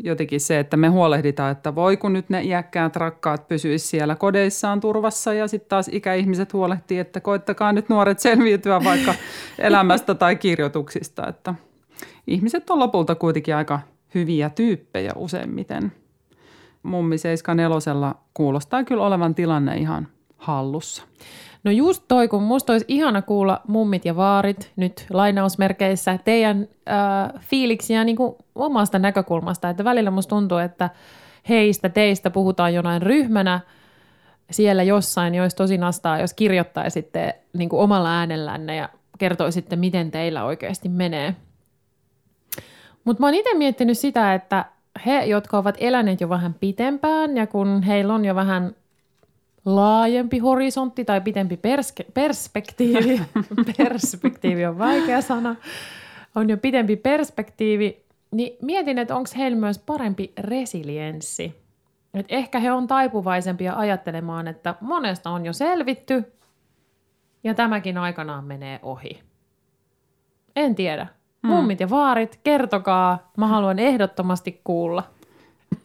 jotenkin se, että me huolehditaan, että voi kun nyt ne iäkkäät rakkaat pysyisi siellä kodeissaan turvassa ja sitten taas ikäihmiset huolehtii, että koittakaa nyt nuoret selviytyä vaikka elämästä tai kirjoituksista, että ihmiset on lopulta kuitenkin aika hyviä tyyppejä useimmiten. Mummi 74 kuulostaa kyllä olevan tilanne ihan hallussa. No just toi, kun musta olisi ihana kuulla mummit ja vaarit nyt lainausmerkeissä teidän äh, fiiliksiä niin kuin omasta näkökulmasta. Että välillä musta tuntuu, että heistä, teistä puhutaan jonain ryhmänä siellä jossain, niin olisi tosi nastaa, jos kirjoittaisitte niin kuin omalla äänellänne ja kertoisitte, miten teillä oikeasti menee. Mutta mä oon itse miettinyt sitä, että he, jotka ovat eläneet jo vähän pitempään ja kun heillä on jo vähän laajempi horisontti tai pitempi perske- perspektiivi, perspektiivi on vaikea sana, on jo pitempi perspektiivi, niin mietin, että onko heillä myös parempi resilienssi. Et ehkä he on taipuvaisempia ajattelemaan, että monesta on jo selvitty ja tämäkin aikanaan menee ohi. En tiedä. Hmm. Mummit ja vaarit, kertokaa. Mä haluan ehdottomasti kuulla.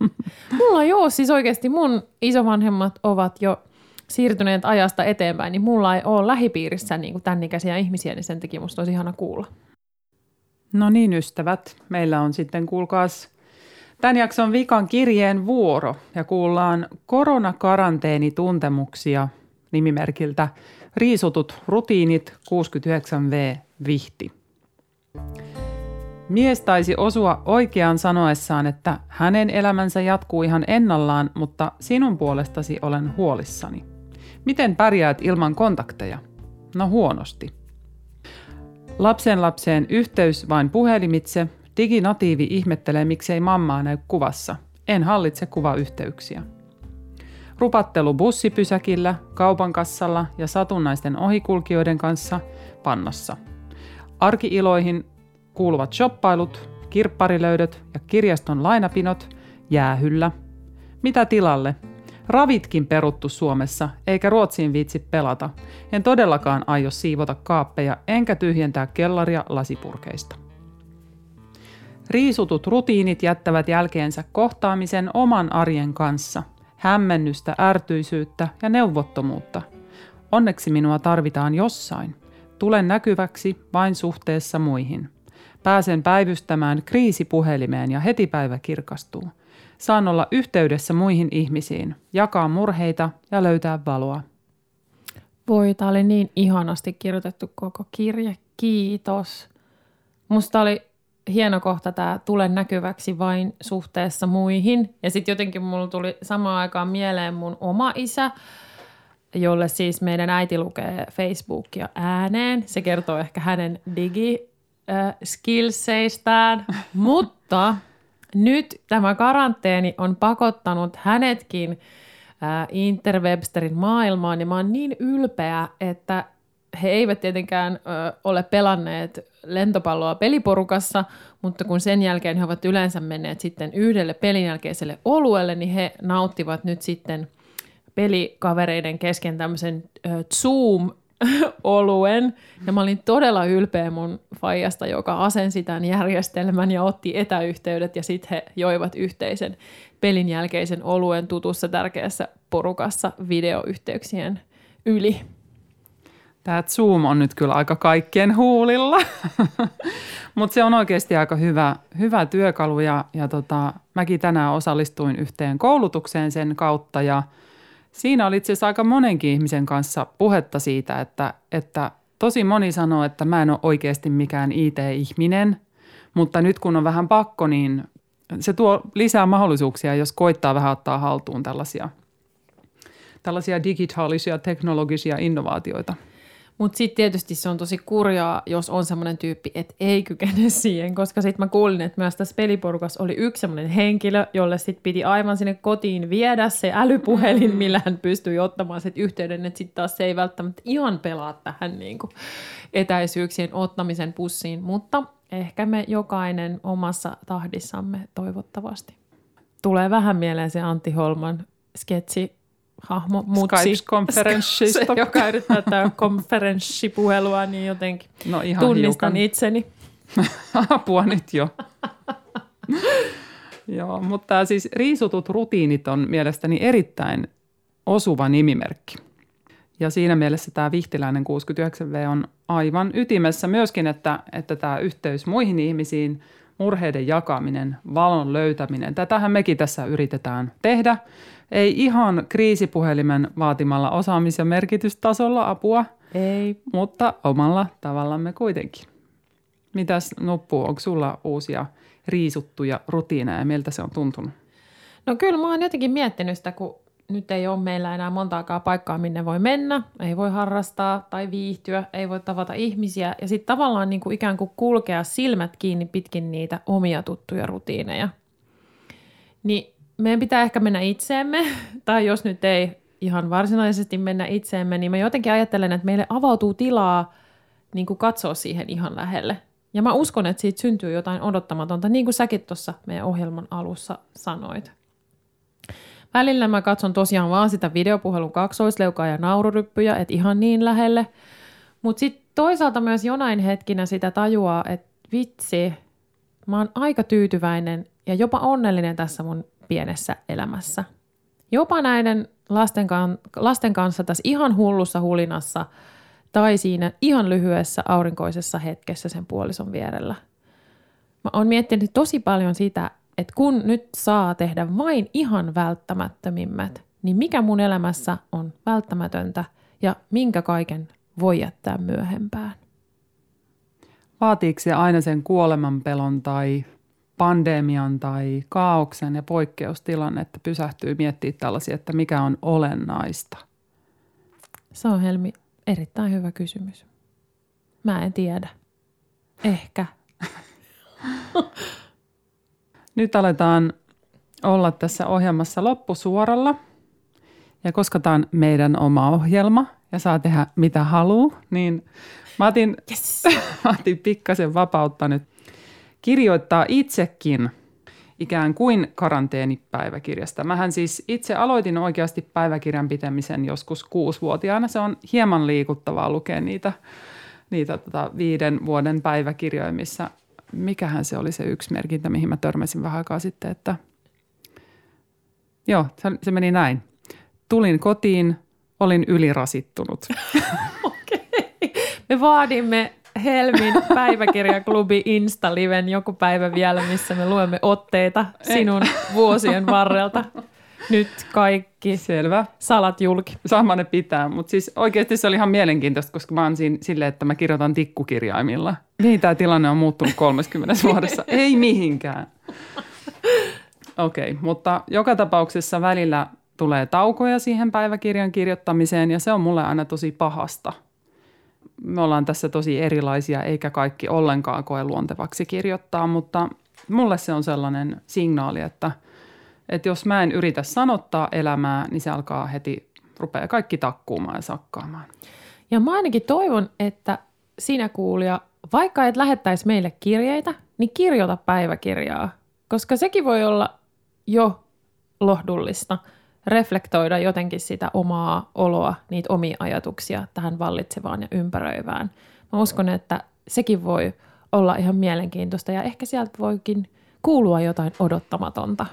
Mulla joo, siis oikeasti mun isovanhemmat ovat jo siirtyneet ajasta eteenpäin, niin mulla ei ole lähipiirissä niin kuin tämän ikäisiä ihmisiä, niin sen takia musta olisi ihana kuulla. No niin, ystävät. Meillä on sitten, kuulkaas, tämän jakson vikan kirjeen vuoro ja kuullaan koronakaranteenituntemuksia nimimerkiltä Riisutut rutiinit 69V Vihti. Mies taisi osua oikeaan sanoessaan, että hänen elämänsä jatkuu ihan ennallaan, mutta sinun puolestasi olen huolissani. Miten pärjäät ilman kontakteja? No huonosti. Lapsen lapseen yhteys vain puhelimitse. Diginatiivi ihmettelee, miksei mammaa näy kuvassa. En hallitse kuvayhteyksiä. Rupattelu bussipysäkillä, kaupan kassalla ja satunnaisten ohikulkijoiden kanssa pannassa. Arkiiloihin kuuluvat shoppailut, kirpparilöydöt ja kirjaston lainapinot jäähyllä. Mitä tilalle? Ravitkin peruttu Suomessa, eikä Ruotsiin viitsi pelata. En todellakaan aio siivota kaappeja, enkä tyhjentää kellaria lasipurkeista. Riisutut rutiinit jättävät jälkeensä kohtaamisen oman arjen kanssa, hämmennystä, ärtyisyyttä ja neuvottomuutta. Onneksi minua tarvitaan jossain. Tulen näkyväksi vain suhteessa muihin. Pääsen päivystämään kriisipuhelimeen ja heti päivä kirkastuu. Saan olla yhteydessä muihin ihmisiin, jakaa murheita ja löytää valoa. Voi, tämä oli niin ihanasti kirjoitettu koko kirje. Kiitos. Musta oli hieno kohta tämä tule näkyväksi vain suhteessa muihin. Ja sitten jotenkin mulla tuli samaan aikaan mieleen mun oma isä, jolle siis meidän äiti lukee Facebookia ääneen. Se kertoo ehkä hänen digi skillseistään, mutta nyt tämä karanteeni on pakottanut hänetkin interwebsterin maailmaan ja mä oon niin ylpeä, että he eivät tietenkään ole pelanneet lentopalloa peliporukassa, mutta kun sen jälkeen he ovat yleensä menneet sitten yhdelle pelin jälkeiselle oluelle, niin he nauttivat nyt sitten pelikavereiden kesken tämmöisen Zoom oluen. Ja mä olin todella ylpeä mun faijasta, joka asensi tämän järjestelmän ja otti etäyhteydet ja sitten he joivat yhteisen pelin jälkeisen oluen tutussa tärkeässä porukassa videoyhteyksien yli. Tämä Zoom on nyt kyllä aika kaikkien huulilla, mutta se on oikeasti aika hyvä, hyvä työkalu ja, ja tota, mäkin tänään osallistuin yhteen koulutukseen sen kautta ja siinä oli itse asiassa aika monenkin ihmisen kanssa puhetta siitä, että, että tosi moni sanoo, että mä en ole oikeasti mikään IT-ihminen, mutta nyt kun on vähän pakko, niin se tuo lisää mahdollisuuksia, jos koittaa vähän ottaa haltuun tällaisia, tällaisia digitaalisia teknologisia innovaatioita. Mutta sitten tietysti se on tosi kurjaa, jos on semmoinen tyyppi, että ei kykene siihen, koska sitten mä kuulin, että myös tässä peliporukassa oli yksi semmoinen henkilö, jolle sitten piti aivan sinne kotiin viedä se älypuhelin, mm. millä hän pystyi ottamaan sit yhteyden, että sitten taas se ei välttämättä ihan pelaa tähän niin kuin etäisyyksien ottamisen pussiin, mutta ehkä me jokainen omassa tahdissamme toivottavasti. Tulee vähän mieleen se Antti Holman sketsi hahmo mutsi, Skype-konferenssista. se, joka yrittää tämä konferenssipuhelua, niin jotenkin no ihan tunnistan hiukan. itseni. Apua nyt jo. Joo, mutta siis riisutut rutiinit on mielestäni erittäin osuva nimimerkki. Ja siinä mielessä tämä Vihtiläinen 69V on aivan ytimessä myöskin, että, että tämä yhteys muihin ihmisiin, murheiden jakaminen, valon löytäminen, tätähän mekin tässä yritetään tehdä – ei ihan kriisipuhelimen vaatimalla osaamis- ja merkitystasolla apua, ei. mutta omalla tavallamme kuitenkin. Mitäs Nuppu, onko sulla uusia riisuttuja rutiineja ja miltä se on tuntunut? No kyllä mä oon jotenkin miettinyt sitä, kun nyt ei ole meillä enää montaakaan paikkaa, minne voi mennä, ei voi harrastaa tai viihtyä, ei voi tavata ihmisiä ja sitten tavallaan niin kuin ikään kuin kulkea silmät kiinni pitkin niitä omia tuttuja rutiineja. Niin meidän pitää ehkä mennä itseemme, tai jos nyt ei ihan varsinaisesti mennä itseemme, niin mä jotenkin ajattelen, että meille avautuu tilaa niin kuin katsoa siihen ihan lähelle. Ja mä uskon, että siitä syntyy jotain odottamatonta, niin kuin säkin tuossa meidän ohjelman alussa sanoit. Välillä mä katson tosiaan vaan sitä videopuhelun kaksoisleukaa ja naururyppyjä, että ihan niin lähelle. Mutta sitten toisaalta myös jonain hetkinä sitä tajuaa, että vitsi, mä oon aika tyytyväinen ja jopa onnellinen tässä mun pienessä elämässä. Jopa näiden lasten, kan, lasten kanssa tässä ihan hullussa hulinassa tai siinä ihan lyhyessä aurinkoisessa hetkessä sen puolison vierellä. Mä oon miettinyt tosi paljon sitä, että kun nyt saa tehdä vain ihan välttämättömimmät, niin mikä mun elämässä on välttämätöntä ja minkä kaiken voi jättää myöhempään. Vaatiiko se aina sen kuolemanpelon tai pandemian tai kaauksen ja poikkeustilanne, että pysähtyy miettimään tällaisia, että mikä on olennaista? Se on Helmi erittäin hyvä kysymys. Mä en tiedä. Ehkä. Nyt aletaan olla tässä ohjelmassa loppusuoralla. Ja koska tämä on meidän oma ohjelma ja saa tehdä mitä haluaa, niin mä otin, yes. mä otin pikkasen vapautta nyt kirjoittaa itsekin ikään kuin karanteenipäiväkirjasta. Mähän siis itse aloitin oikeasti päiväkirjan pitämisen joskus kuusivuotiaana. Se on hieman liikuttavaa lukea niitä, niitä tota viiden vuoden päiväkirjoja, missä mikähän se oli se yksi merkintä, mihin mä törmäsin vähän aikaa sitten, että joo, se, meni näin. Tulin kotiin, olin ylirasittunut. Me vaadimme Helmin päiväkirjaklubi Insta-liven joku päivä vielä, missä me luemme otteita sinun vuosien varrelta. Nyt kaikki Selvä. salat julki. Sama ne pitää, mutta siis oikeasti se oli ihan mielenkiintoista, koska mä oon siinä silleen, että mä kirjoitan tikkukirjaimilla. Niin tämä tilanne on muuttunut 30 vuodessa. Ei mihinkään. Okei, okay, mutta joka tapauksessa välillä tulee taukoja siihen päiväkirjan kirjoittamiseen ja se on mulle aina tosi pahasta. Me ollaan tässä tosi erilaisia eikä kaikki ollenkaan koe luontevaksi kirjoittaa, mutta mulle se on sellainen signaali, että, että jos mä en yritä sanottaa elämää, niin se alkaa heti, rupeaa kaikki takkuumaan ja sakkaamaan. Ja mä ainakin toivon, että sinä kuulija, vaikka et lähettäisi meille kirjeitä, niin kirjoita päiväkirjaa, koska sekin voi olla jo lohdullista reflektoida jotenkin sitä omaa oloa, niitä omia ajatuksia tähän vallitsevaan ja ympäröivään. Mä uskon, että sekin voi olla ihan mielenkiintoista ja ehkä sieltä voikin kuulua jotain odottamatonta.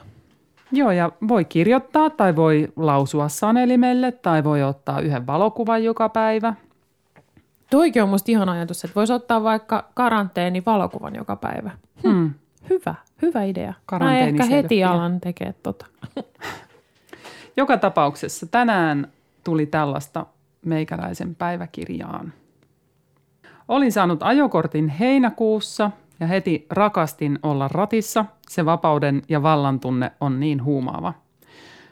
Joo, ja voi kirjoittaa tai voi lausua sanelimelle tai voi ottaa yhden valokuvan joka päivä. Toikin on musta ihan ajatus, että voisi ottaa vaikka karanteeni valokuvan joka päivä. Hmm. Hyvä, hyvä idea. Mä ehkä heti alan tekee tota. Joka tapauksessa tänään tuli tällaista meikäläisen päiväkirjaan. Olin saanut ajokortin heinäkuussa ja heti rakastin olla ratissa. Se vapauden ja vallan tunne on niin huumaava.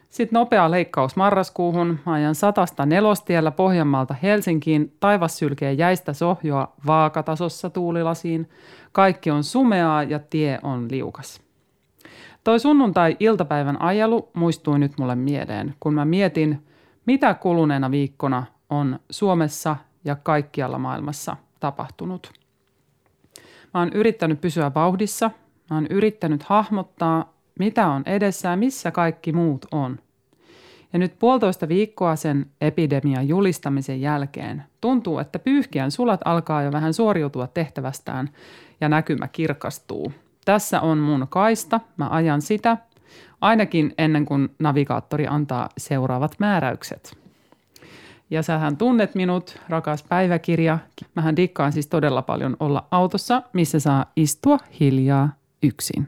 Sitten nopea leikkaus marraskuuhun. Ajan satasta nelostiellä Pohjanmaalta Helsinkiin. Taivas sylkee jäistä sohjoa vaakatasossa tuulilasiin. Kaikki on sumeaa ja tie on liukas. Toi sunnuntai-iltapäivän ajelu muistui nyt mulle mieleen, kun mä mietin, mitä kuluneena viikkona on Suomessa ja kaikkialla maailmassa tapahtunut. Mä oon yrittänyt pysyä vauhdissa, mä oon yrittänyt hahmottaa, mitä on edessä ja missä kaikki muut on. Ja nyt puolitoista viikkoa sen epidemian julistamisen jälkeen tuntuu, että pyyhkiän sulat alkaa jo vähän suoriutua tehtävästään ja näkymä kirkastuu. Tässä on mun kaista, mä ajan sitä, ainakin ennen kuin navigaattori antaa seuraavat määräykset. Ja sähän tunnet minut, rakas päiväkirja. Mähän dikkaan siis todella paljon olla autossa, missä saa istua hiljaa yksin.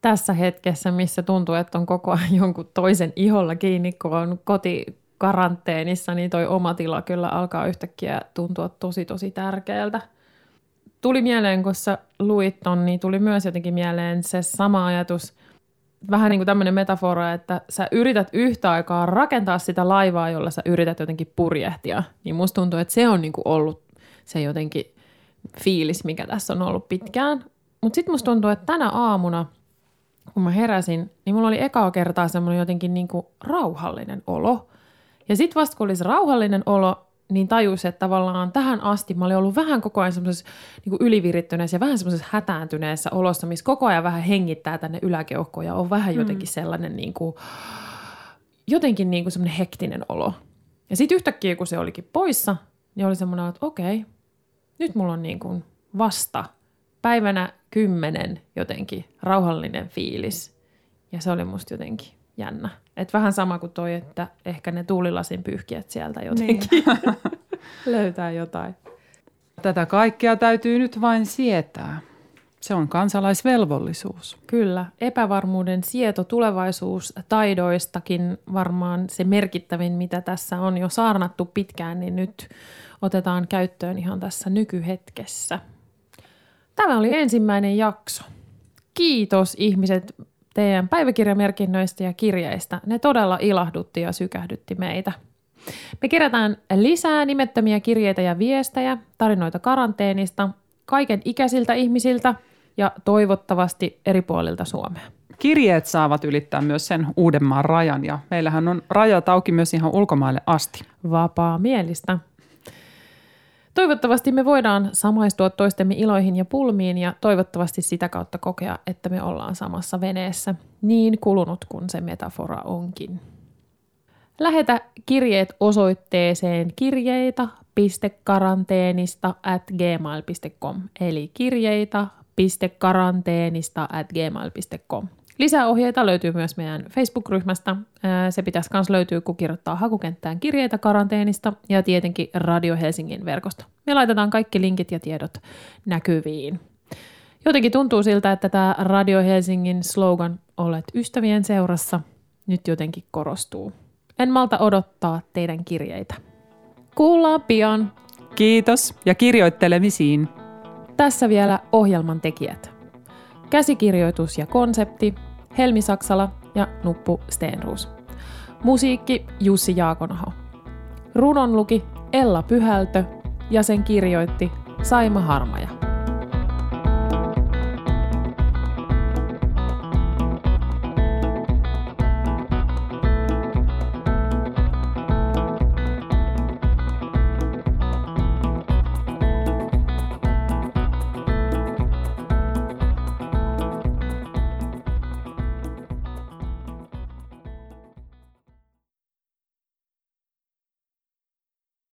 Tässä hetkessä, missä tuntuu, että on koko ajan jonkun toisen iholla kiinni, kun on kotikaranteenissa, niin toi oma tila kyllä alkaa yhtäkkiä tuntua tosi tosi tärkeältä. Tuli mieleen, kun sä luit ton, niin tuli myös jotenkin mieleen se sama ajatus, vähän niin kuin tämmöinen metafora, että sä yrität yhtä aikaa rakentaa sitä laivaa, jolla sä yrität jotenkin purjehtia. Niin musta tuntuu, että se on niin kuin ollut se jotenkin fiilis, mikä tässä on ollut pitkään. Mutta sitten musta tuntuu, että tänä aamuna, kun mä heräsin, niin mulla oli ekaa kertaa semmoinen jotenkin niin kuin rauhallinen olo. Ja sitten vasta kun oli se rauhallinen olo, niin tajus, että tavallaan tähän asti mä olin ollut vähän koko ajan semmoisessa niin ylivirittyneessä ja vähän semmoisessa hätääntyneessä olossa, missä koko ajan vähän hengittää tänne yläkeuhkoon ja on vähän jotenkin sellainen niin kuin, jotenkin niin kuin semmoinen hektinen olo. Ja sitten yhtäkkiä, kun se olikin poissa, niin oli semmoinen, että okei, nyt mulla on niin kuin vasta päivänä kymmenen jotenkin rauhallinen fiilis. Ja se oli musta jotenkin jännä. Et vähän sama kuin toi, että ehkä ne tuulilasin pyyhkiät sieltä jotenkin niin. löytää jotain. Tätä kaikkea täytyy nyt vain sietää. Se on kansalaisvelvollisuus. Kyllä, epävarmuuden sieto tulevaisuus taidoistakin varmaan se merkittävin, mitä tässä on jo saarnattu pitkään, niin nyt otetaan käyttöön ihan tässä nykyhetkessä. Tämä oli ensimmäinen jakso. Kiitos ihmiset teidän päiväkirjamerkinnöistä ja kirjeistä. Ne todella ilahdutti ja sykähdytti meitä. Me kerätään lisää nimettömiä kirjeitä ja viestejä, tarinoita karanteenista, kaiken ikäisiltä ihmisiltä ja toivottavasti eri puolilta Suomea. Kirjeet saavat ylittää myös sen Uudenmaan rajan ja meillähän on rajat auki myös ihan ulkomaille asti. Vapaa mielistä. Toivottavasti me voidaan samaistua toistemme iloihin ja pulmiin ja toivottavasti sitä kautta kokea, että me ollaan samassa veneessä, niin kulunut kuin se metafora onkin. Lähetä kirjeet osoitteeseen kirjeitä.karanteenista at gmail.com eli kirjeitä.karanteenista at gmail.com. Lisäohjeita löytyy myös meidän Facebook-ryhmästä. Se pitäisi myös löytyä, kun kirjoittaa hakukenttään kirjeitä karanteenista ja tietenkin Radio Helsingin verkosta. Me laitetaan kaikki linkit ja tiedot näkyviin. Jotenkin tuntuu siltä, että tämä Radio Helsingin slogan Olet ystävien seurassa nyt jotenkin korostuu. En malta odottaa teidän kirjeitä. Kuullaan pian. Kiitos ja kirjoittelemisiin. Tässä vielä ohjelman tekijät. Käsikirjoitus ja konsepti Helmi Saksala ja Nuppu Steenruus. Musiikki Jussi Jaakonaho. Runon luki Ella Pyhältö ja sen kirjoitti Saima Harmaja.